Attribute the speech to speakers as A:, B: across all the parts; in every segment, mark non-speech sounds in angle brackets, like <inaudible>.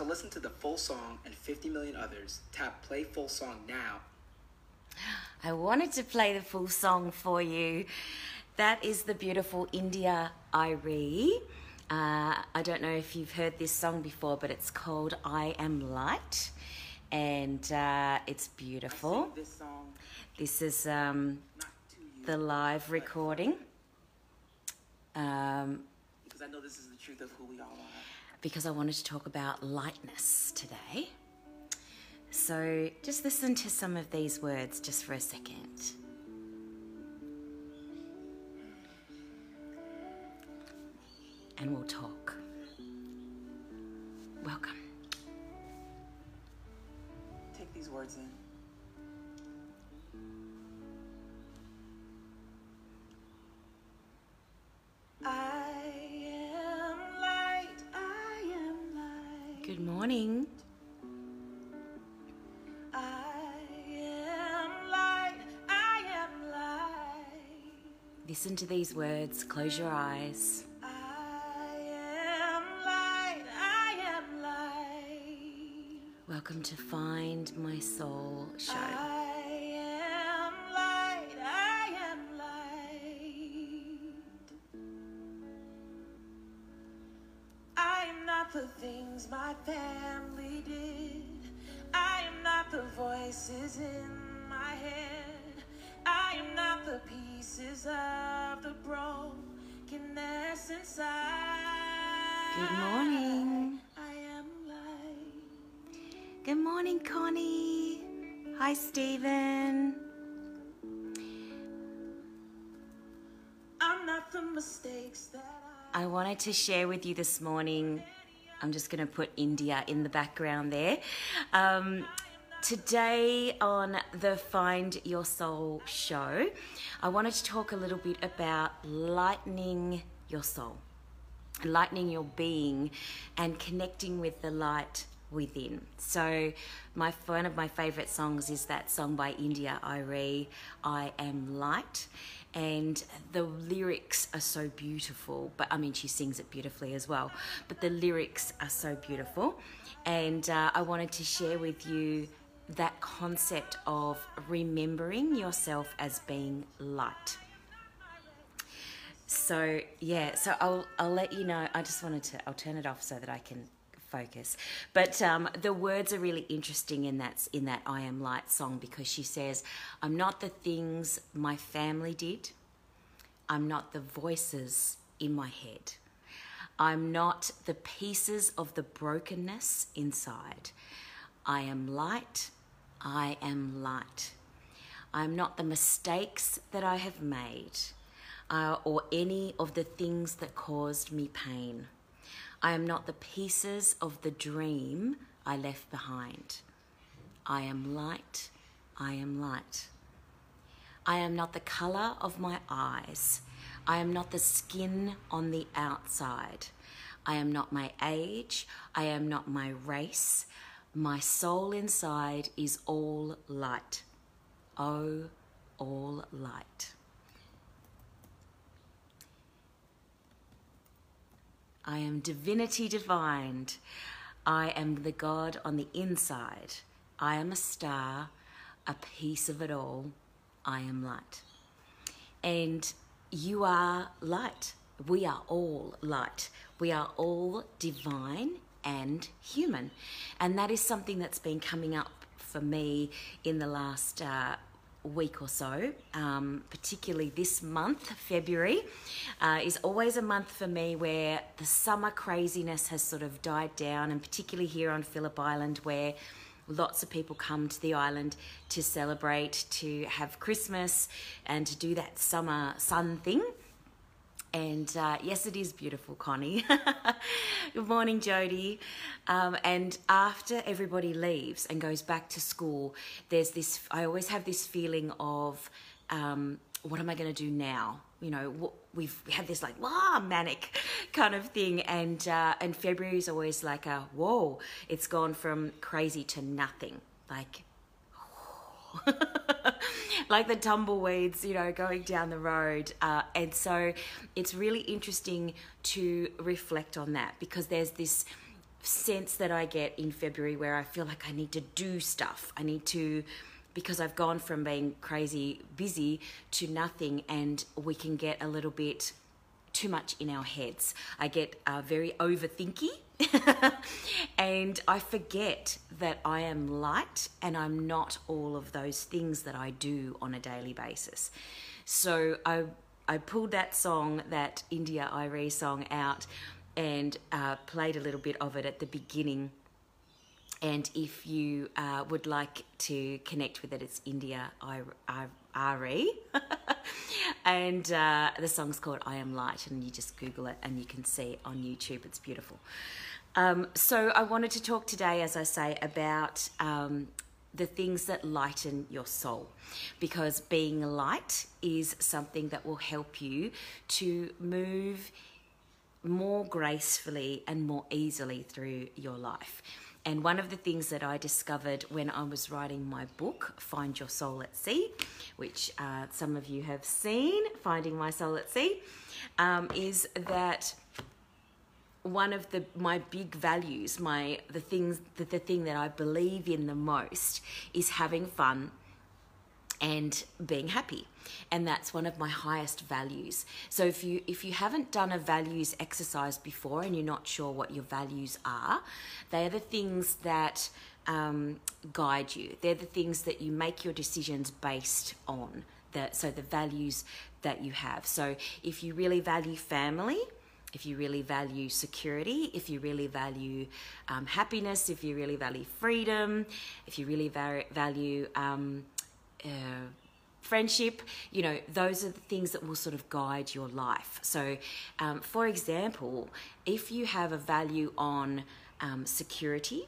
A: To listen to the full song and 50 million others, tap play full song now. <gasps>
B: I wanted to play the full song for you. That is the beautiful India Irie. Uh, I don't know if you've heard this song before, but it's called I Am Light. And uh, it's beautiful.
A: This song
B: This is um,
A: you
B: the live recording um,
A: because I know this is the truth of who we all are.
B: Because I wanted to talk about lightness today. So just listen to some of these words just for a second. And we'll talk. Welcome.
A: Take these words in.
B: Good morning. Listen to these words. Close your eyes.
C: I am light. I am light.
B: Welcome to Find My Soul show.
C: I
B: Good morning. Good morning, Connie. Hi, Stephen.
C: I
B: wanted to share with you this morning. I'm just going to put India in the background there. Um, today on the Find Your Soul show, I wanted to talk a little bit about lightening your soul, lightening your being, and connecting with the light within. So, my one of my favorite songs is that song by India.Arie, "I Am Light." And the lyrics are so beautiful, but I mean, she sings it beautifully as well. But the lyrics are so beautiful, and uh, I wanted to share with you that concept of remembering yourself as being light. So yeah, so I'll I'll let you know. I just wanted to. I'll turn it off so that I can focus. But um, the words are really interesting in that in that I am light song because she says, "I'm not the things my family did. I'm not the voices in my head. I'm not the pieces of the brokenness inside. I am light. I am light. I am not the mistakes that I have made uh, or any of the things that caused me pain. I am not the pieces of the dream I left behind. I am light. I am light. I am not the colour of my eyes. I am not the skin on the outside. I am not my age. I am not my race. My soul inside is all light. Oh, all light. I am divinity divined. I am the God on the inside. I am a star, a piece of it all. I am light. And you are light. We are all light. We are all divine and human. And that is something that's been coming up for me in the last uh, week or so, um, particularly this month, February, uh, is always a month for me where the summer craziness has sort of died down, and particularly here on Phillip Island, where lots of people come to the island to celebrate, to have Christmas, and to do that summer sun thing. And uh, yes, it is beautiful, Connie. <laughs> Good morning, Jody. Um, and after everybody leaves and goes back to school, there's this. I always have this feeling of, um, what am I going to do now? You know, we've had this like wow manic <laughs> kind of thing, and uh, and February is always like a whoa. It's gone from crazy to nothing. Like <laughs> like the tumbleweeds, you know, going down the road. Uh, and so it's really interesting to reflect on that because there's this sense that I get in February where I feel like I need to do stuff. I need to because I've gone from being crazy busy to nothing and we can get a little bit too much in our heads. I get uh, very overthinky <laughs> and I forget that I am light and I'm not all of those things that I do on a daily basis. So I I pulled that song, that India.Arie song out and uh, played a little bit of it at the beginning. And if you uh, would like to connect with it, it's India Arie. <laughs> and uh, the song's called I Am Light, and you just Google it and you can see on YouTube. It's beautiful. Um, so I wanted to talk today, as I say, about um, the things that lighten your soul because being light is something that will help you to move more gracefully and more easily through your life. And one of the things that I discovered when I was writing my book, Find Your Soul at Sea, which uh, some of you have seen, Finding My Soul at Sea, um, is that one of the my big values, my the things the, the thing that I believe in the most is having fun and being happy. And that's one of my highest values. So if you if you haven't done a values exercise before and you're not sure what your values are they are the things that um, guide you. They're the things that you make your decisions based on the, so the values that you have. So if you really value family if you really value security, if you really value um, happiness, if you really value freedom, if you really va- value um, uh, friendship, you know, those are the things that will sort of guide your life. So, um, for example, if you have a value on um, security,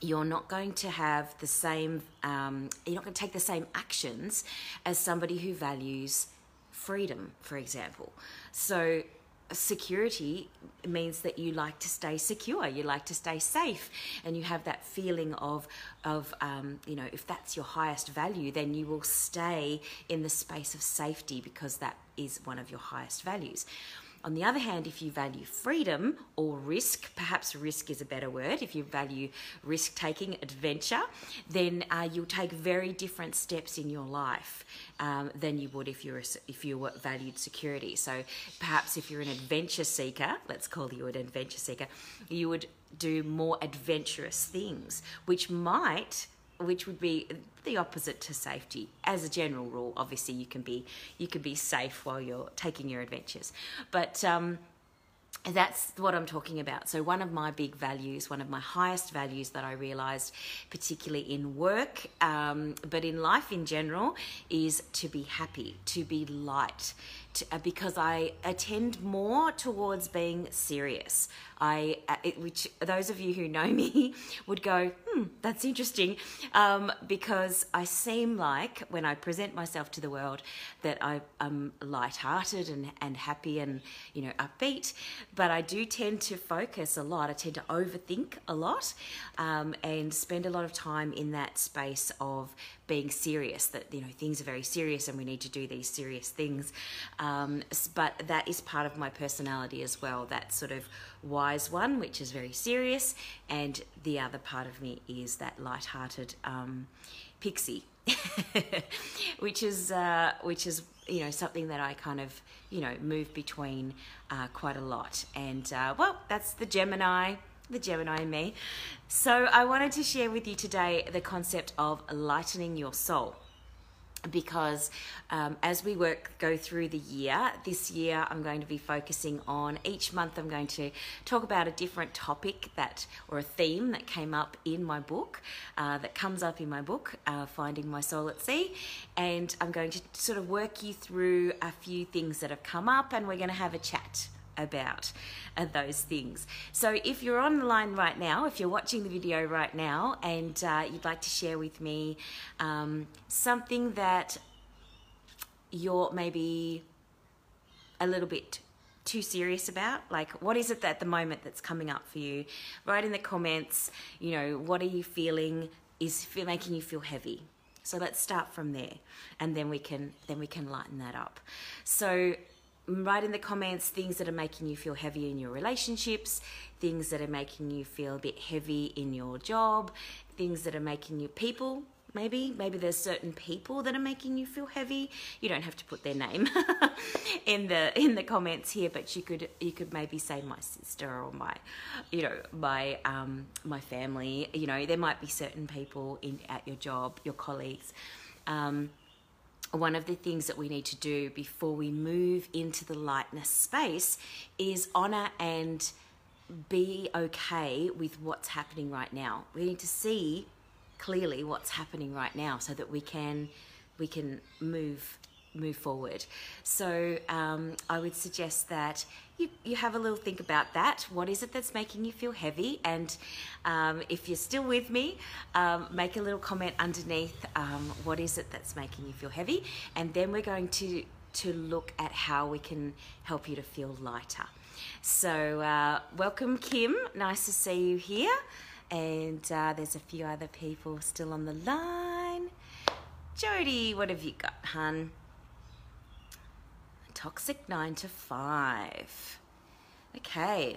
B: you're not going to have the same, um, you're not going to take the same actions as somebody who values freedom, for example. So, security means that you like to stay secure you like to stay safe and you have that feeling of of um, you know if that's your highest value then you will stay in the space of safety because that is one of your highest values on the other hand, if you value freedom or risk, perhaps risk is a better word, if you value risk taking, adventure, then uh, you'll take very different steps in your life um, than you would if you're a, if you were valued security. So perhaps if you're an adventure seeker, let's call you an adventure seeker, you would do more adventurous things, which might which would be the opposite to safety as a general rule obviously you can be you can be safe while you're taking your adventures but um, that's what I'm talking about. So, one of my big values, one of my highest values that I realized, particularly in work, um, but in life in general, is to be happy, to be light, to, uh, because I attend more towards being serious. I, uh, it, which those of you who know <laughs> me would go, hmm, that's interesting, um, because I seem like when I present myself to the world that I, am light-hearted and, and happy and you know upbeat, but I do tend to focus a lot. I tend to overthink a lot um, and spend a lot of time in that space of being serious. That you know things are very serious and we need to do these serious things. Um, but that is part of my personality as well. That sort of wise one, which is very serious, and the other part of me is that light-hearted um, pixie, <laughs> which is uh, which is you know something that I kind of you know move between uh, quite a lot. And uh, well, that's the Gemini the Gemini in me. So, I wanted to share with you today the concept of lightening your soul because um, as we work go through the year this year i'm going to be focusing on each month i'm going to talk about a different topic that or a theme that came up in my book uh, that comes up in my book uh, finding my soul at sea. And i'm going to sort of work you through a few things that have come up and we're going to have a chat about uh, those things. So, if you're on the line right now, if you're watching the video right now, and uh, you'd like to share with me um, something that you're maybe a little bit too serious about like what is it at the moment that's coming up for you write in the comments you know what are you feeling is making you feel heavy So let's start from there, and then we can then we can lighten that up. So write in the comments things that are making you feel heavy in your relationships, things that are making you feel a bit heavy in your job, things that are making you people maybe maybe there's certain people that are making you feel heavy. You don't have to put their name <laughs> in the in the comments here but you could you could maybe say my sister or my you know my um my family. You know there might be certain people in at your job your colleagues. Um one of the things that we need to do before we move into the lightness space is honor and be okay with what's happening right now. We need to see clearly what's happening right now so that we can we can move move forward. So um, I would suggest that you, you have a little think about that. What is it that's making you feel heavy? And um, if you're still with me, um, make a little comment underneath um, what is it that's making you feel heavy. And then we're going to, to look at how we can help you to feel lighter. So, uh, welcome, Kim. Nice to see you here. And uh, there's a few other people still on the line. Jody, what have you got, hun? Toxic 9 to 5. Okay.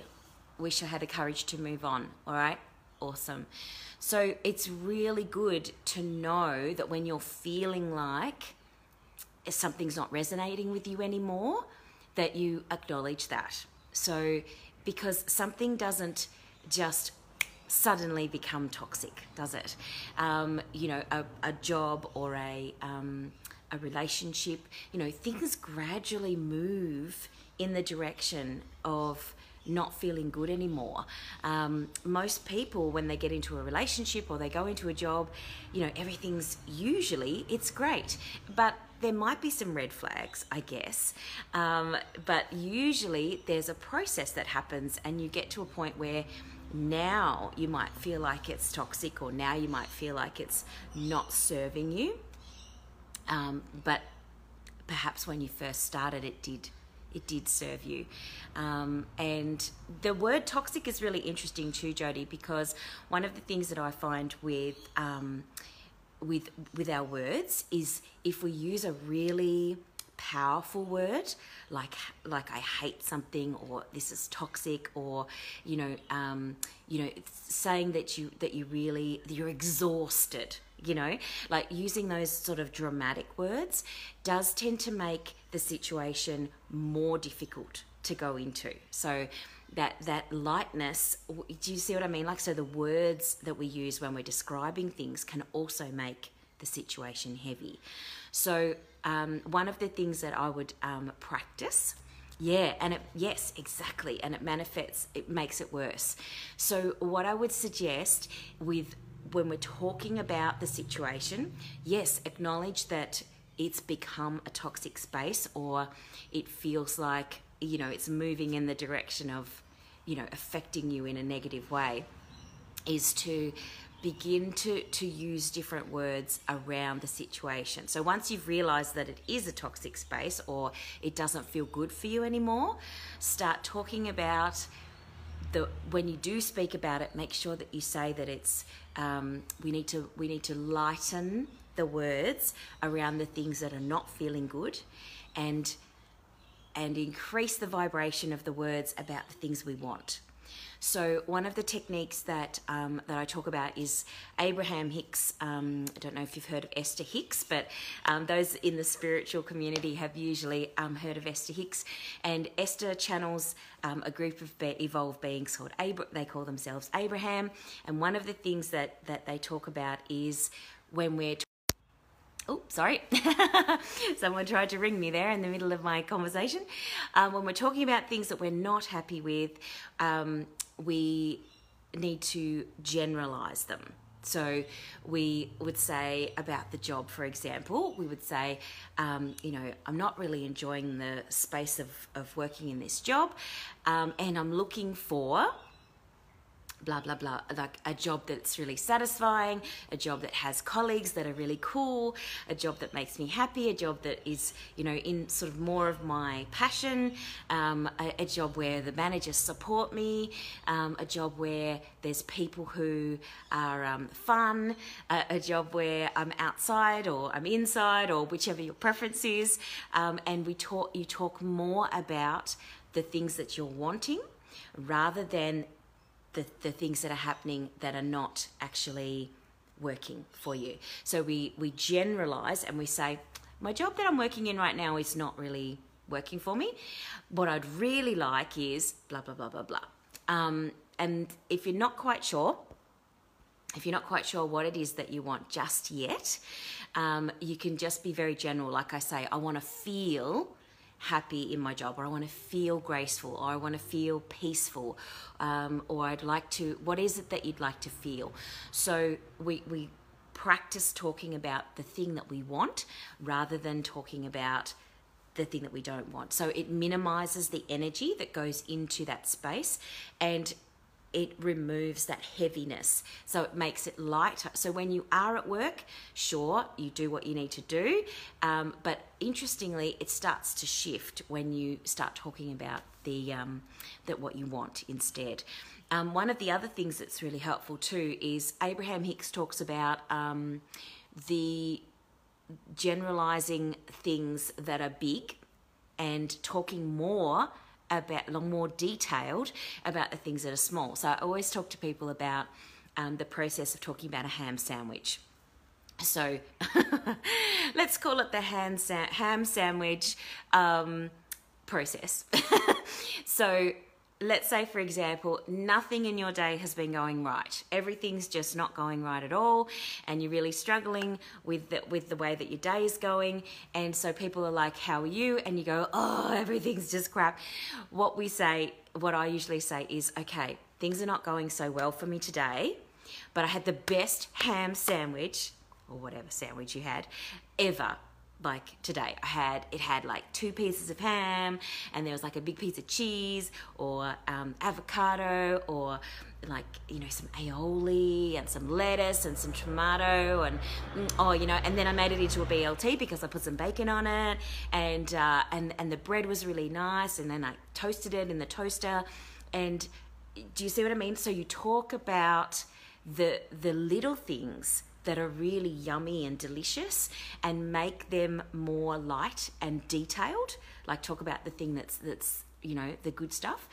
B: Wish I had the courage to move on. All right. Awesome. So it's really good to know that when you're feeling like something's not resonating with you anymore, that you acknowledge that. So, because something doesn't just suddenly become toxic, does it? Um, you know, a, a, job or a um, a relationship, you know, things gradually move in the direction of not feeling good anymore. Um, most people, when they get into a relationship or they go into a job, you know, everything's usually it's great, but there might be some red flags, I guess. Um, but usually there's a process that happens, and you get to a point where now you might feel like it's toxic, or now you might feel like it's not serving you. Um, but perhaps when you first started, it did it did serve you. Um, and the word toxic is really interesting too, Jody, because one of the things that I find with um, with with our words is if we use a really powerful word like like I hate something or this is toxic or you know um, you know saying that you that you really you're exhausted you know like using those sort of dramatic words does tend to make the situation more difficult to go into. So that that lightness do you see what i mean? Like so the words that we use when we're describing things can also make the situation heavy. So um, one of the things that i would um, practice yeah and it yes exactly and it manifests it makes it worse. So what i would suggest with when we're talking about the situation yes acknowledge that it's become a toxic space or it feels like you know it's moving in the direction of you know affecting you in a negative way is to begin to to use different words around the situation. So once you've realized that it is a toxic space or it doesn't feel good for you anymore start talking about the when you do speak about it make sure that you say that it's um, we need to we need to lighten the words around the things that are not feeling good and and increase the vibration of the words about the things we want. So one of the techniques that um, that I talk about is Abraham Hicks. Um, I don't know if you've heard of Esther Hicks, but um, those in the spiritual community have usually um, heard of Esther Hicks. And Esther channels um, a group of be- evolved beings called Abra- they call themselves Abraham. And one of the things that that they talk about is when we're Oh, sorry. <laughs> Someone tried to ring me there in the middle of my conversation. Um, when we're talking about things that we're not happy with, um, we need to generalize them. So we would say about the job, for example, we would say, um, you know, I'm not really enjoying the space of, of working in this job, um, and I'm looking for blah blah blah like a job that's really satisfying a job that has colleagues that are really cool a job that makes me happy a job that is you know in sort of more of my passion um, a, a, job where the managers support me um, a job where there's people who are um, fun a, a, job where i'm outside or i'm inside or whichever your preference is um, and we talk you talk more about the things that you're wanting rather than the, the things that are happening that are not actually working for you. So we, we generalize and we say, my job that I'm working in right now is not really working for me. What I'd really like is blah, blah, blah, blah, blah. Um, and if you're not quite sure, if you're not quite sure what it is that you want just yet, um, you can just be very general. Like I say, I want to feel happy in my job, or I want to feel graceful, or I want to feel peaceful, um, or I'd like to. What is it that you'd like to feel? So we we practice talking about the thing that we want rather than talking about the thing that we don't want. So it minimizes the energy that goes into that space and it removes that heaviness. So it makes it lighter. So when you are at work, sure, you do what you need to do. Um, but interestingly, it starts to shift when you start talking about the um, that what you want instead. Um, one of the other things that's really helpful too is Abraham Hicks talks about um, the generalizing things that are big and talking more about more detailed about the things that are small. So I always talk to people about um, the process of talking about a ham sandwich. So <laughs> let's call it the ham, sa- ham sandwich um, process. <laughs> so let's say, for example, nothing in your day has been going right. Everything's just not going right at all, and you're really struggling with the, with the way that your day is going. And so people are like, "How are you?" And you go, "Oh, <laughs> everything's just crap." What we say, what I usually say is, "Okay, things are not going so well for me today, but I had the best ham sandwich." Or whatever sandwich you had ever like today. I had it had like two pieces of ham and there was like a big piece of cheese or um, avocado or like you know some aioli and some lettuce and some tomato and mm, oh you know and then I made it into a BLT because I put some bacon on it. And uh, and and the bread was really nice and then I toasted it in the toaster. And do you see what I mean? So you talk about the the little things that are really yummy and delicious and make them more light and detailed like talk about the thing that's that's you know the good stuff.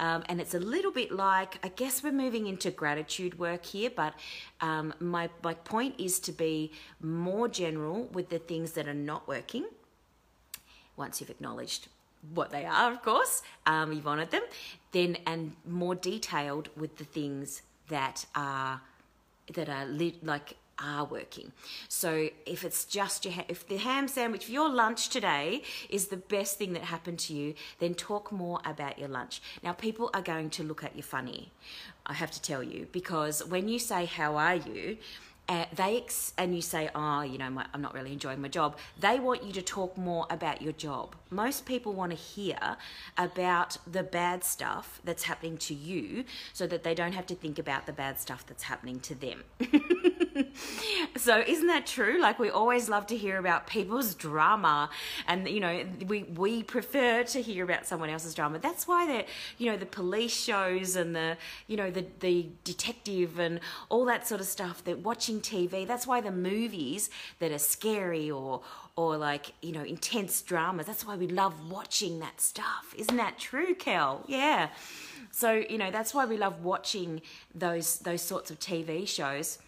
B: Um, and it's a little bit like i guess we're moving into gratitude work here but um, my, my point is to be more general with the things that are not working. Once you've acknowledged what they are of course um, you've honored them then and more detailed with the things that are that are li- like are working. So if it's just your, if the ham sandwich, if your lunch today is the best thing that happened to you, then talk more about your lunch. Now people are going to look at you funny. I have to tell you because when you say how are you, uh, they ex- and you say, "Oh, you know, my, I'm not really enjoying my job." They want you to talk more about your job. Most people want to hear about the bad stuff that's happening to you, so that they don't have to think about the bad stuff that's happening to them. <laughs> so isn't that true? Like we always love to hear about people's drama, and you know we we prefer to hear about someone else's drama. That's why the you know the police shows and the you know the the detective and all that sort of stuff. That watching TV. That's why the movies that are scary or or like you know intense dramas. That's why we love watching that stuff. Isn't that true, Kel? Yeah. So you know that's why we love watching those those sorts of TV shows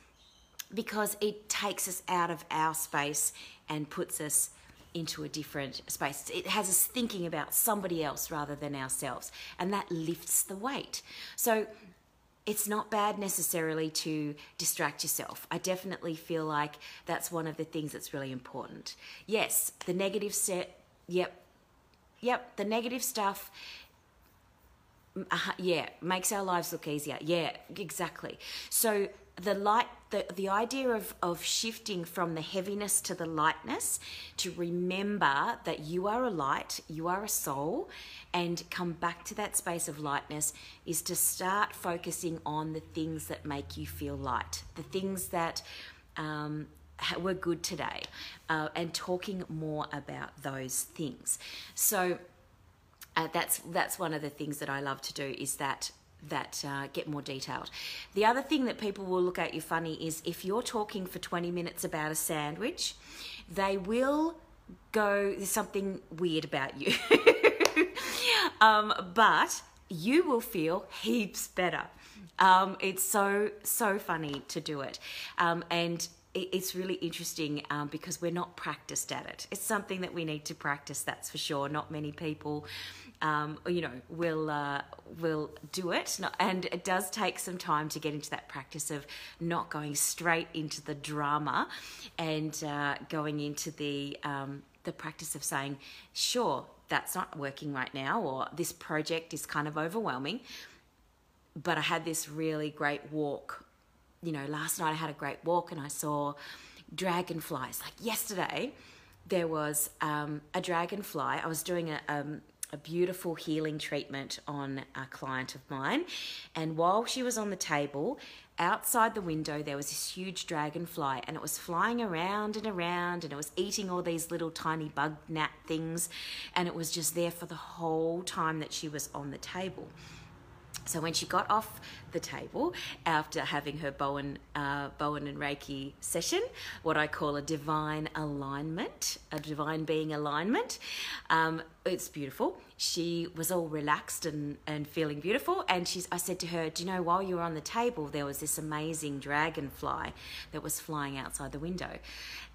B: because it takes us out of our space and puts us into a different space. It has us thinking about somebody else rather than ourselves, and that lifts the weight. So it's not bad necessarily to distract yourself. I definitely feel like that's one of the things that's really important. Yes, the negative set, yep, yep, the negative stuff. Uh, yeah, makes our lives look easier. Yeah, exactly. So the light the, the idea of, of shifting from the heaviness to the lightness to remember that you are a light you are a soul and come back to that space of lightness is to start focusing on the things that make you feel light the things that um, were good today uh, and talking more about those things. So uh, that's that's one of the things that I love to do is that that uh, get more detailed. The other thing that people will look at you funny is if you're talking for 20 minutes about a sandwich, they will go there's something weird about you. <laughs> um, but you will feel heaps better. Um, it's so so funny to do it, um, and it's really interesting um, because we're not practiced at it. It's something that we need to practice. That's for sure. Not many people, um, you know, will uh, will do it, and it does take some time to get into that practice of not going straight into the drama, and uh, going into the um, the practice of saying, "Sure, that's not working right now," or "This project is kind of overwhelming." but I had this really great walk. You know, last night I had a great walk and I saw dragonflies. Like yesterday, there was um, a dragonfly. I was doing a, um, a beautiful healing treatment on a client of mine, and while she was on the table, outside the window there was this huge dragonfly, and it was flying around and around, and it was eating all these little tiny bug gnat things, and it was just there for the whole time that she was on the table. So when she got off the table after having her Bowen, uh, Bowen and Reiki session, what I call a divine alignment, a divine being alignment, um, it's beautiful. She was all relaxed and, and feeling beautiful. And she's, I said to her, Do you know, while you were on the table, there was this amazing dragonfly that was flying outside the window.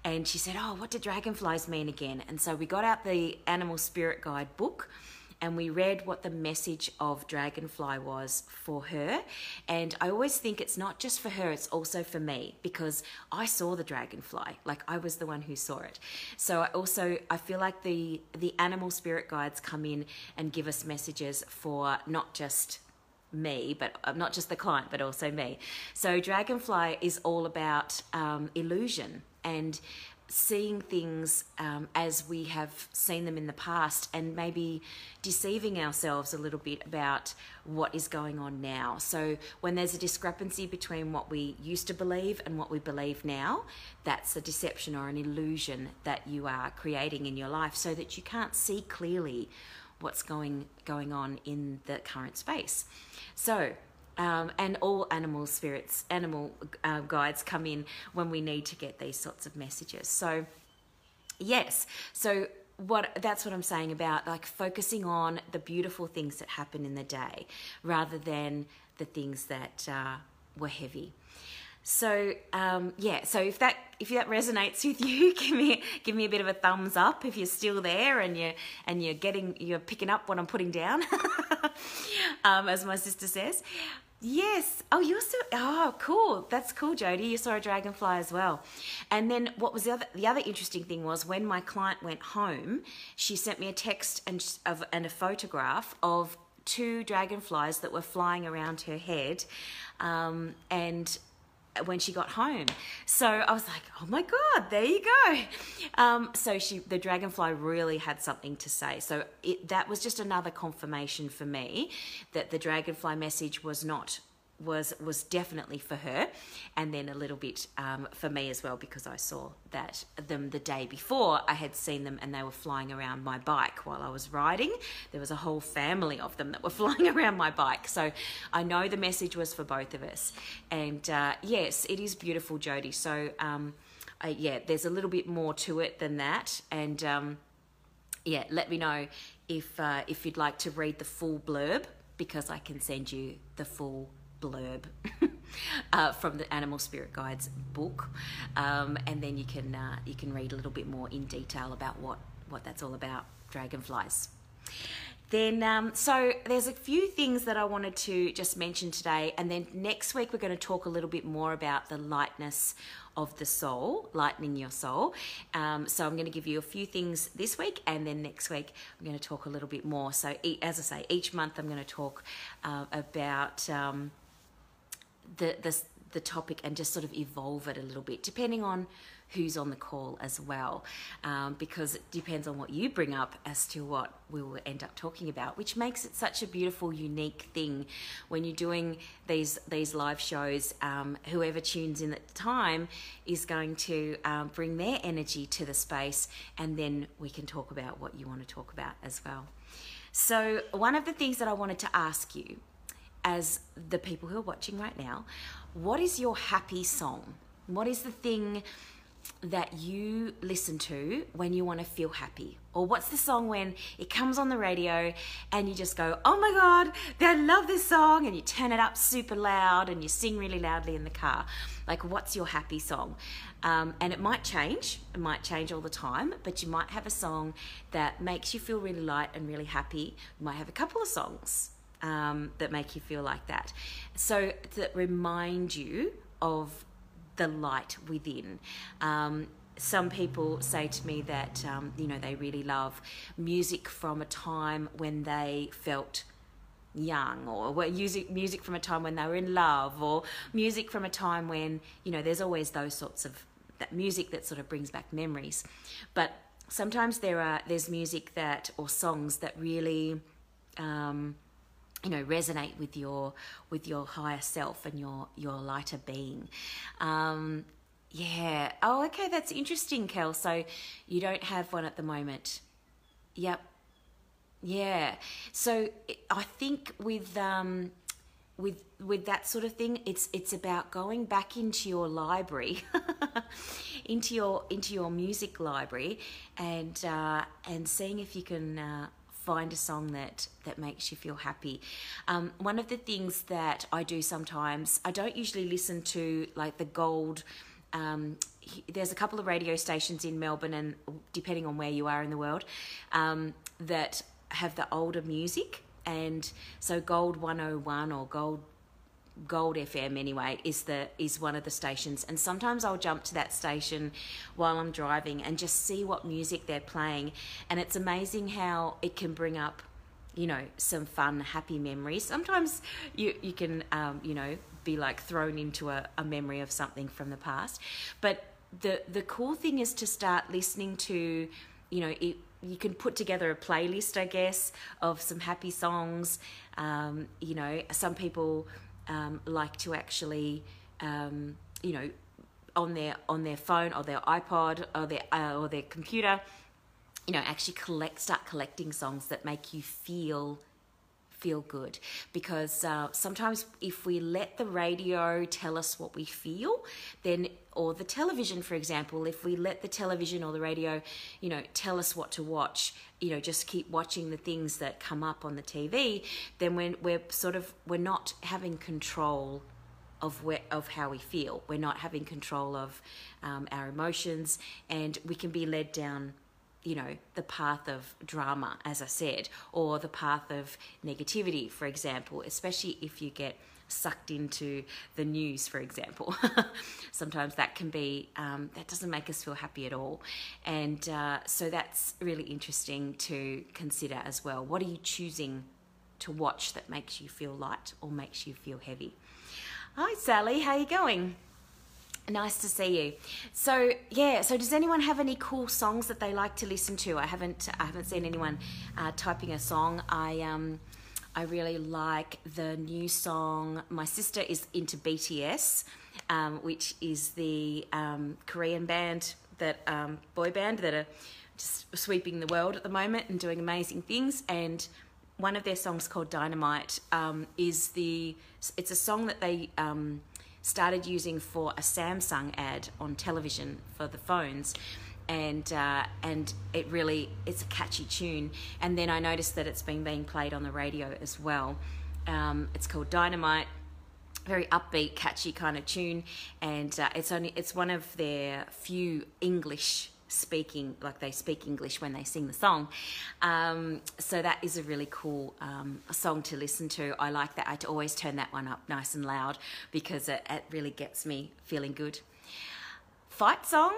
B: And she said, Oh, what do dragonflies mean again? And so we got out the Animal Spirit Guide book and we read what the message of Dragonfly was for her. And I always think it's not just for her, it's also for me because I saw the dragonfly. Like I was the one who saw it. So I also I feel like the the animal spirit guides come in and give us messages for not just me, but uh, not just the client, but also me. So Dragonfly is all about um, illusion and seeing things um, as we have seen them in the past and maybe deceiving ourselves a little bit about what is going on now. So when there's a discrepancy between what we used to believe and what we believe now, that's a deception or an illusion that you are creating in your life so that you can't see clearly what's going going on in the current space. So um, and all animal spirits, animal uh, guides come in when we need to get these sorts of messages. So, yes, so what that's what I'm saying about like focusing on the beautiful things that happen in the day rather than the things that uh, were heavy. So um, yeah, so if that if that resonates with you, <laughs> give me give me a bit of a thumbs up if you're still there and you and you're getting you're picking up what I'm putting down, <laughs> um, as my sister says. Yes. Oh, you saw. Oh, cool. That's cool, Jody. You saw a dragonfly as well. And then what was the other? The other interesting thing was when my client went home, she sent me a text and of and a photograph of two dragonflies that were flying around her head, um, and when she got home. So I was like, oh my God, there you go. Um, so she, the dragonfly really had something to say. So it, that was just another confirmation for me that the dragonfly message was not was was definitely for her and then a little bit um, for me as well because I saw that them the day before I had seen them and they were flying around my bike while I was riding. There was a whole family of them that were <laughs> flying around my bike. So I know the message was for both of us. And uh, yes it is beautiful Jody so um, I, yeah there's a little bit more to it than that. And um, yeah let me know if uh, if you'd like to read the full blurb because I can send you the full blurb <laughs> uh, from the Animal Spirit Guides book, um, and then you can uh, you can read a little bit more in detail about what what that's all about. Dragonflies. Then, um, so there's a few things that I wanted to just mention today, and then next week we're going to talk a little bit more about the lightness of the soul, lightening your soul. Um, so I'm going to give you a few things this week, and then next week I'm going to talk a little bit more. So, as I say, each month I'm going to talk uh, about um, the the the topic and just sort of evolve it a little bit, depending on who's on the call as well, um, because it depends on what you bring up as to what we will end up talking about, which makes it such a beautiful, unique thing when you're doing these these live shows. Um, whoever tunes in at the time is going to um, bring their energy to the space, and then we can talk about what you want to talk about as well. So, one of the things that I wanted to ask you, as the people who are watching right now, what is your happy song? What is the thing that you listen to when you want to feel happy? Or what's the song when it comes on the radio and you just go, oh my God, I love this song, and you turn it up super loud and you sing really loudly in the car? Like, what's your happy song? Um, and it might change, it might change all the time, but you might have a song that makes you feel really light and really happy. You might have a couple of songs um, that make you feel like that. So, that remind you of the light within. Um, some people say to me that um, you know they really love music from a time when they felt young or music music from a time when they were in love or music from a time when you know there's always those sorts of that music that sort of brings back memories but sometimes there are there's music that or songs that really um, you know resonate with your with your higher self and your your lighter being. Um yeah. Oh okay that's interesting kel. So you don't have one at the moment. Yep. Yeah. So i think with um with with that sort of thing it's it's about going back into your library <laughs> into your into your music library and uh and seeing if you can uh find a song that that makes you feel happy. Um, one of the things that I do sometimes, I don't usually listen to like the gold. Um, there's a couple of radio stations in Melbourne, and depending on where you are in the world, um, that have the older music. And so Gold 101 or Gold Gold FM anyway is the is one of the stations. And sometimes I'll jump to that station while I'm driving and just see what music they're playing. And it's amazing how it can bring up you know some fun happy memories. Sometimes you you can um, you know be like thrown into a, a memory of something from the past. But the the cool thing is to start listening to you know it, you can put together a playlist i guess of some happy songs. Um, you know some people um, like to actually, um, you know, on their on their phone or their iPod or their uh, or their computer, you know, actually collect start collecting songs that make you feel feel good. Because uh, sometimes if we let the radio tell us what we feel then or the television for example if we let the television or the radio you know tell us what to watch you know just keep watching the things that come up on the tv then when we're sort of we're not having control of where, of how we feel. We're not having control of um, our emotions and we can be led down you know, the path of drama, as I said, or the path of negativity, for example, especially if you get sucked into the news, for example. <laughs> Sometimes that can be, um, that doesn't make us feel happy at all. And uh, so that's really interesting to consider as well. What are you choosing to watch that makes you feel light or makes you feel heavy? Hi, Sally, how are you going? Nice to see you. So yeah, so does anyone have any cool songs that they like to listen to? I haven't I haven't seen anyone uh, typing a song. I um I really like the new song. My sister is into BTS, um, which is the um, Korean band that um, boy band that are just sweeping the world at the moment and doing amazing things. And one of their songs called Dynamite um, is the it's a song that they um, started using for a Samsung ad on television for the phones. And uh, and it really it's a catchy tune. And then I noticed that it's been being played on the radio as well. Um, it's called Dynamite very upbeat, catchy kind of tune, and uh, it's only it's one of their few English speaking like they speak English when they sing the song. Um, so that is a really cool um, song to listen to. I like that. I always turn that one up nice and loud because it, it really gets me feeling good. Fight song?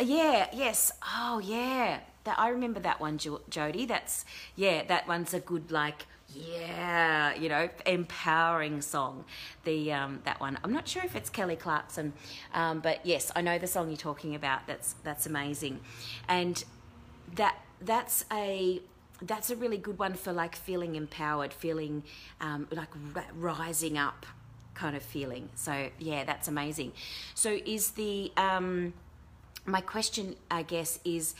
B: Yeah, yes. Oh, yeah. That I remember that one, jo- Jody. That's yeah, that one's a good like Yeah, you know, empowering song. The um, that one. I'm not sure if it's Kelly Clarkson, um, but yes, I know the song you're talking about. That's that's amazing, and that that's a that's a really good one for like feeling empowered, feeling um, like rising up kind of feeling. So yeah, that's amazing. So is the um, my question, I guess, is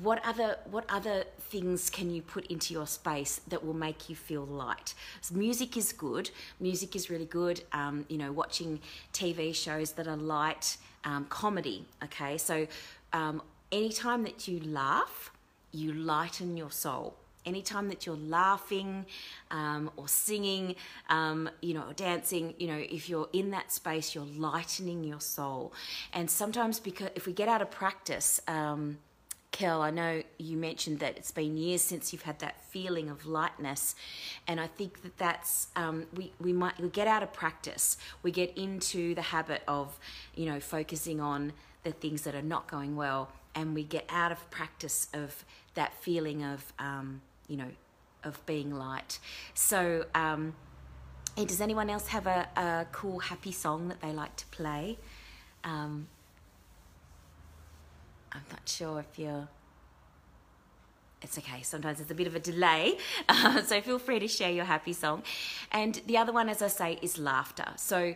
B: what other what other things can you put into your space that will make you feel light? So music is good. Music is really good. Um, you know watching tv shows that are light um, comedy okay? So um, anytime that you laugh you lighten your soul anytime that you're laughing um, or singing, um, you know, or dancing, you know, if you're in that space, you're lightening your soul. And sometimes, because if we get out of practice, um, Kel, I know you mentioned that it's been years since you've had that feeling of lightness, and I think that that's um, we we might we get out of practice. We get into the habit of, you know, focusing on the things that are not going well, and we get out of practice of that feeling of um, you know, of being light. So, um, hey, does anyone else have a, a cool, happy song that they like to play? Um, I'm not sure if you're. It's okay. Sometimes it's a bit of a delay, uh, <laughs> so feel free to share your happy song. And the other one, as I say, is laughter. So,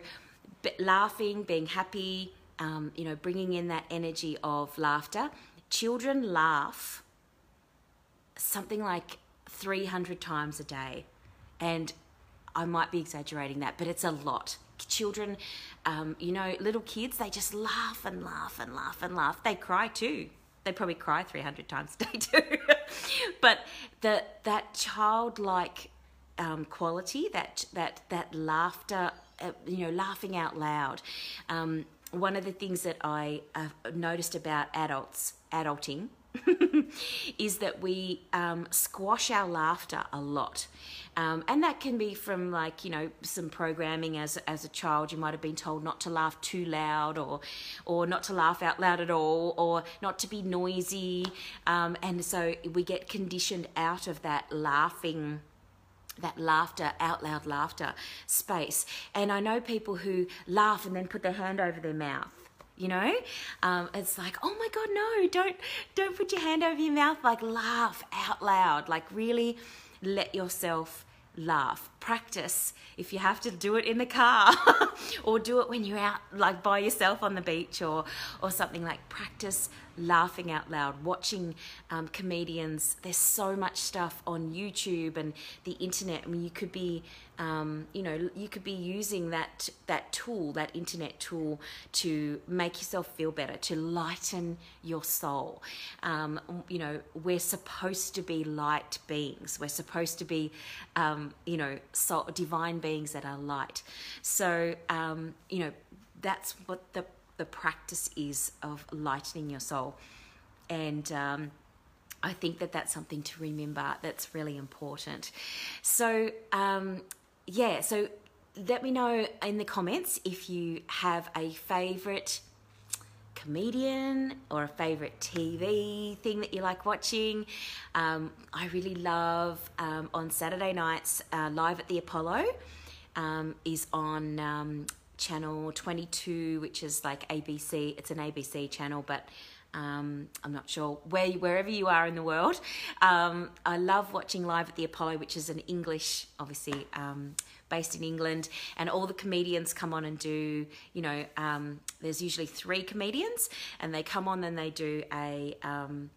B: laughing, being happy, um, you know, bringing in that energy of laughter. Children laugh something like 300 times a day. And I might be exaggerating that, but it's a lot. Children, um, you know, little kids, they just laugh and laugh and laugh and laugh. They cry too. They probably cry 300 times a day too. <laughs> but the, that childlike um, quality, that, that, that laughter, uh, you know, laughing out loud. Um, one of the things that I have noticed about adults, adulting, <laughs> is that we um, squash our laughter a lot. Um, and that can be from like, you know, some programming as, as a child. You might have been told not to laugh too loud or, or not to laugh out loud at all or not to be noisy. Um, and so we get conditioned out of that laughing that laughter, out loud laughter space. And I know people who laugh and then put their hand over their mouth you know? Um, it's like oh my god no don't don't put your hand over your mouth. Like laugh out loud. Like really let yourself laugh. Practice if you have to do it in the car <laughs> or do it when you're out like by yourself on the beach or or something. Like practice laughing out loud watching um, comedians. There's so much stuff on youtube and the internet. I mean you could be um, you know you could be using that that tool that internet tool to make yourself feel better to lighten your soul. Um, you know we're supposed to be light beings. We're supposed to be um, you know soul, divine beings that are light. So um, you know that's what the the practice is of lightening your soul and um, I think that that's something to remember that's really important. So, um, yeah, so let me know in the comments if you have a favorite comedian or a favorite TV thing that you like watching. Um, I really love um, on Saturday nights, uh, Live at the Apollo um, is on um, channel 22, which is like ABC. It's an ABC channel, but um, I'm not sure where wherever you are in the world. Um, I love watching Live at the Apollo, which is an English, obviously um, based in England, and all the comedians come on and do. You know, um, there's usually three comedians, and they come on and they do a um,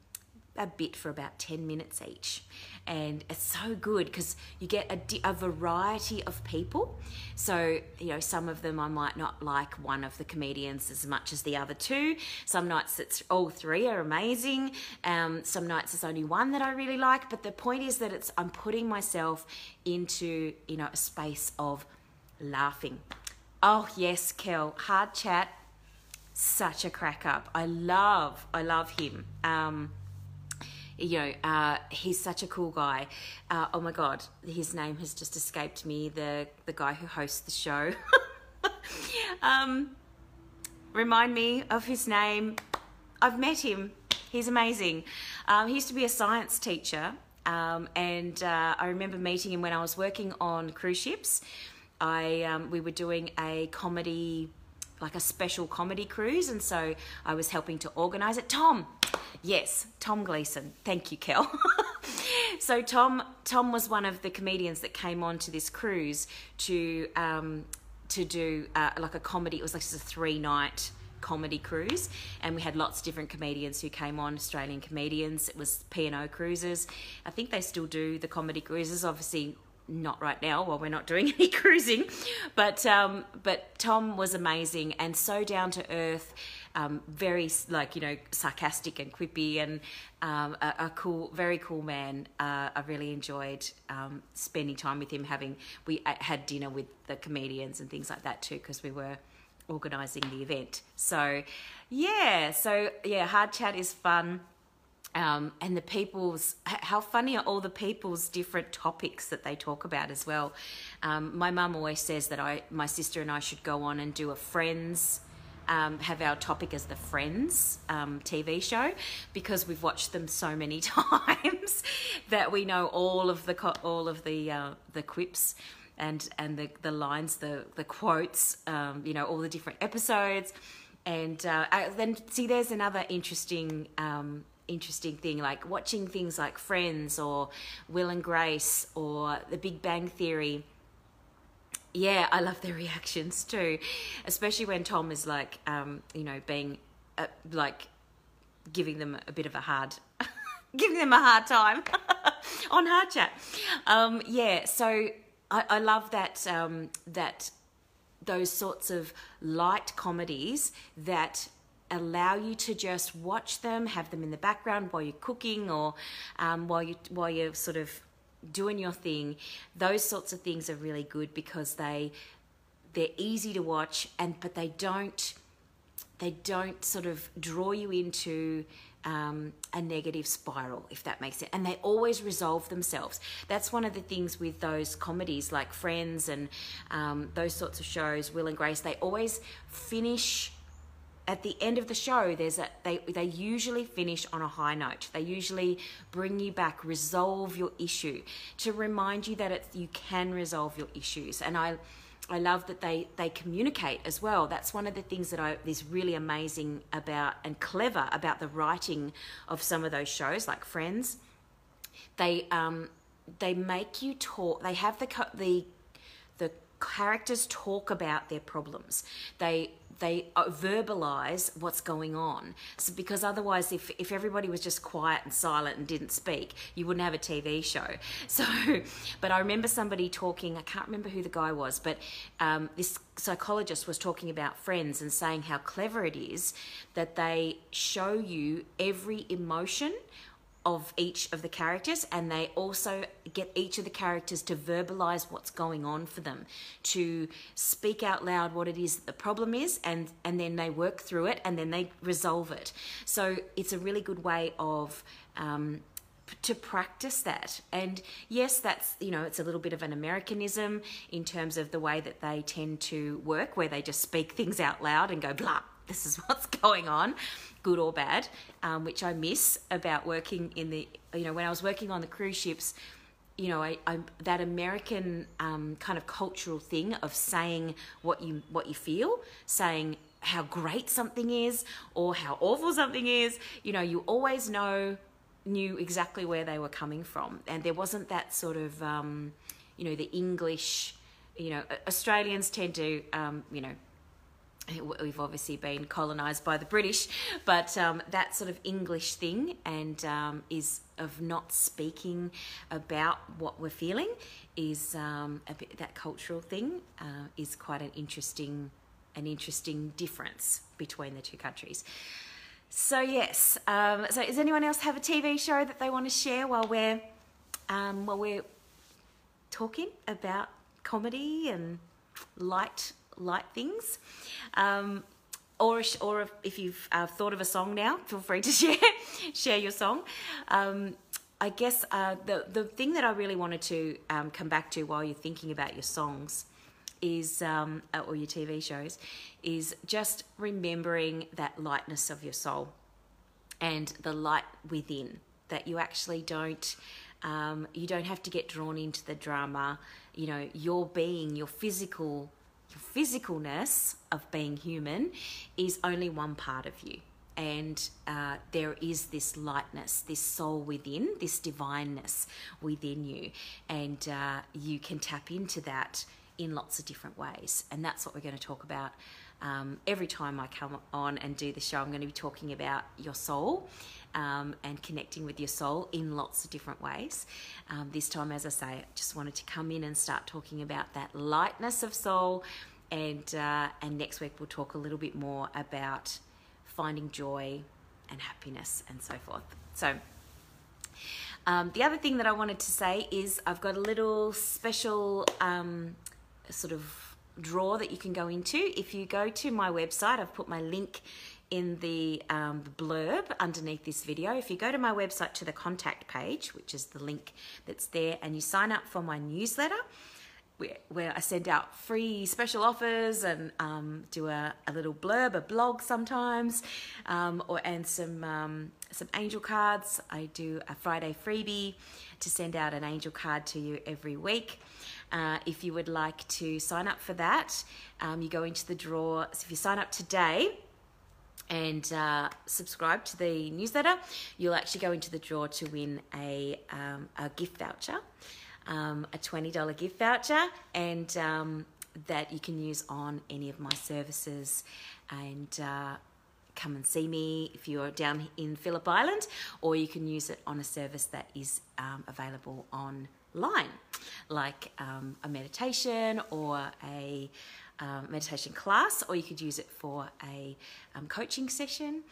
B: a bit for about 10 minutes each. And it's so good because you get a, a, variety of people. So, you know, some of them I might not like one of the comedians as much as the other two. Some nights it's all three are amazing. Um, some nights it's only one that I really like. But the point is that it's I'm putting myself into, you know, a space of laughing. Oh, yes, Kel, hard chat. Such a crack up. I love, I love him. Um, you know, uh, he's such a cool guy. Uh, oh my God, his name has just escaped me. The the guy who hosts the show. <laughs> um, remind me of his name. I've met him. He's amazing. Um, he used to be a science teacher Um, and uh, I remember meeting him when I was working on cruise ships. I um, we were doing a comedy, like a special comedy cruise, and so I was helping to organise it. Tom, yes, Tom Gleeson. Thank you, Kel. <laughs> so Tom Tom was one of the comedians that came on to this cruise to um, to do uh, like a comedy. It was like a three night comedy cruise and we had lots of different comedians who came on australian comedians it was p&o cruises i think they still do the comedy cruises obviously not right now while we're not doing <laughs> any cruising but um, but tom was amazing and so down to earth um, very like you know sarcastic and quippy and um, a, a, cool very cool man uh, i really enjoyed um, spending time with him having we uh, had dinner with the comedians and things like that too because we were organising the event. So, yeah, so yeah, hard chat is fun. Um, and the people's how funny are all the people's different topics that they talk about as well. Um, my mum always says that I, my sister and I should go on and do a Friends. Um, have our topic as the Friends um, TV show because we've watched them so many <laughs> times that we know all of the all of the uh, the quips and and the the lines, the the quotes, um, you know, all the different episodes, and uh, I, then see, there's another interesting. Um, interesting thing like watching things like friends or will and grace or the big bang theory yeah i love their <laughs> reactions too especially when tom is like um, you know being uh, like giving them a bit of a hard <laughs> giving them a hard time <laughs> on hard chat. Um, yeah so I, I love that um, that those sorts of light comedies that allow you to just watch them, have them in the background while you're cooking or um, while you while you're sort of doing your thing. Those sorts of things are really good because they they're easy to watch and but they don't they don't sort of draw you into um, a negative spiral, if that makes sense. And they always resolve themselves. That's one of the things with those comedies like Friends and um, those sorts of shows, Will and Grace, they always finish at the end of the show there's a they they usually finish on a high note they usually bring you back resolve your issue to remind you that it's you can resolve your issues and i I love that they they communicate as well. That's one of the things that I is really amazing about and clever about the writing of some of those shows, like Friends. They um they make you talk. They have the the the characters talk about their problems. They they uh, verbalize what's going on. So because otherwise, if if everybody was just quiet and silent and didn't speak, you wouldn't have a TV show. <laughs> So, but I remember somebody talking. I can't remember who the guy was, but um, this psychologist was talking about friends and saying how clever it is that they show you every emotion of each of the characters and they also get each of the characters to verbalize what's going on for them to speak out loud what it is that the problem is and and then they work through it and then they resolve it. So it's a really good way of um, to practice that. And yes that's you know it's a little bit of an americanism in terms of the way that they tend to work where they just speak things out loud and go blah this is <laughs> what's going on good or bad, um, which I miss about working in the, you know, when I was working on the cruise ships, you know, I, I that American um, kind of cultural thing of saying what you what you feel, saying how great something is or how awful something is. You know, you always know knew exactly where they were coming from, and there wasn't that sort of, um, you know, the English. You know, Australians tend to, um, you know, we've obviously been colonized by the British, but um, that sort of English thing and um, is of not speaking about what we're feeling is um, a bit that cultural thing uh, is quite an interesting an interesting difference between the two countries. So yes, um, so does anyone else have a TV show that they want to share while we're um, while we're talking about comedy and light light things. Um, or, or if you've uh, thought of a song now, feel free to <laughs> share share your song. Um, I guess uh, the the thing that I really wanted to um, come back to while you're thinking about your songs is um, uh, or your TV shows is just remembering that lightness of your soul and the light within that you actually don't Um, you don't have to get drawn into the drama. You know, your being, your physical, your physicalness of being human is only one part of you. And uh, there is this lightness, this soul within, this divineness within you. And uh, you can tap into that in lots of different ways. And that's what we're going to talk about um, every time I come on and do the show. I'm going to be talking about your soul um, and connecting with your soul in lots of different ways. Um, this time, as I say, I just wanted to come in and start talking about that lightness of soul. And, uh, and next week, we'll talk a little bit more about finding joy and happiness and so forth. So, um, the other thing that I wanted to say is I've got a little special um, sort of drawer that you can go into. If you go to my website, I've put my link in the um, blurb underneath this video. If you go to my website to the contact page, which is the link that's there, and you sign up for my newsletter, where, I send out free special offers and um, do a, a, little blurb, a blog sometimes, um, or and some um, some angel cards. I do a Friday freebie to send out an angel card to you every week. Uh, if you would like to sign up for that, um, you go into the draw. So if you sign up today, and uh, subscribe to the newsletter, you'll actually go into the draw to win a, um, a gift voucher, um, a $20 gift voucher, and um, that you can use on any of my services. And uh, come and see me if you're down in Phillip Island, or you can use it on a service that is um, available online, like um, a meditation or a um, meditation class, or you could use it for a um, coaching session.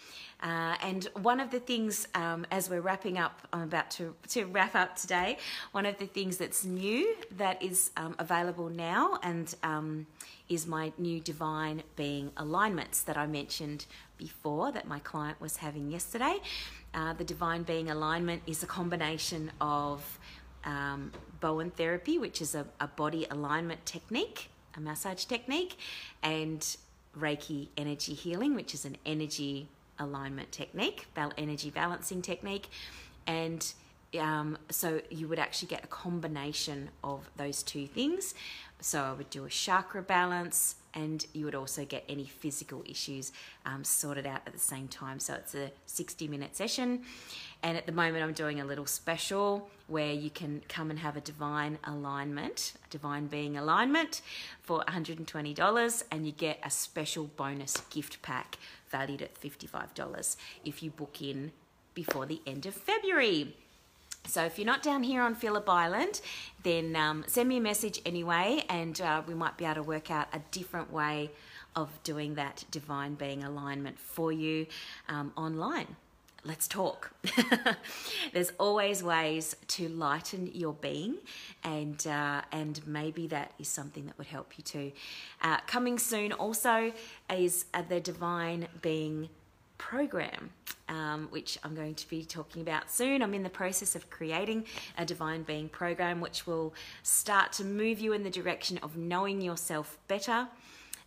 B: Uh, and one of the things, um, as we're wrapping up, I'm about to, to wrap up today, one of the things that's new that is um, available now and um, is my new divine being alignments that I mentioned before that my client was having yesterday. Uh, the divine being alignment is a combination of um, Bowen therapy, which is a, a body alignment technique a massage technique, and Reiki energy healing, which is an energy alignment technique, energy balancing technique. And um, so you would actually get a combination of those two things. So I would do a chakra balance, and you would also get any physical issues um, sorted out at the same time. So it's a 60 minute session. And at the moment, I'm doing a little special where you can come and have a divine alignment, divine being alignment for $120, and you get a special bonus gift pack valued at $55 if you book in before the end of February. So if you're not down here on Phillip Island, then um, send me a message anyway, and uh, we might be able to work out a different way of doing that divine being alignment for you um, online. Let's talk. <laughs> There's always ways to lighten your being, and uh, and maybe that is something that would help you too. Uh, coming soon also is uh, the divine being program, um, which I'm going to be talking about soon. I'm in the process of creating a Divine Being program, which will start to move you in the direction of knowing yourself better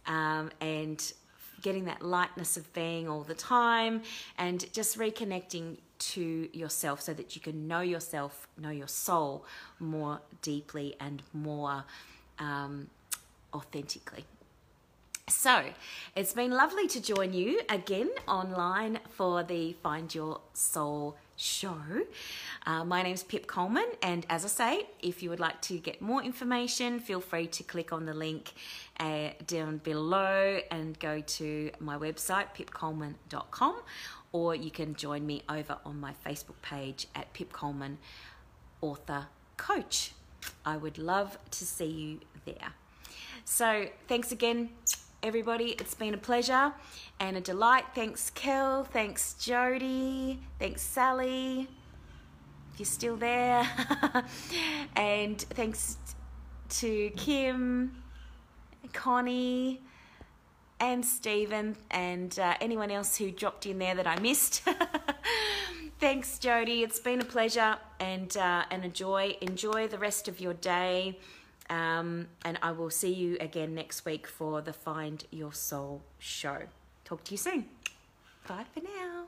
B: um, and getting that lightness of being all the time and just reconnecting to yourself so that you can know yourself, know your soul more deeply and more um, authentically. So, it's been lovely to join you again online for the Find Your Soul show. Uh, my name's Pip Coleman, and as I say, if you would like to get more information, feel free to click on the link uh, down below and go to my website, pipcoleman.com, or you can join me over on my Facebook page at Pip Coleman Author Coach. I would love to see you there. So, thanks again everybody. It's been a pleasure and a delight. Thanks, Kel. Thanks, Jody. Thanks, Sally. If you're still there. <laughs> and thanks to Kim, Connie, and Stephen, and uh, anyone else who dropped in there that I missed. <laughs> Thanks, Jody. It's been a pleasure, and uh, and enjoy enjoy the rest of your day. Um, and I will see you again next week for the Find Your Soul show. Talk to you soon. Bye for now.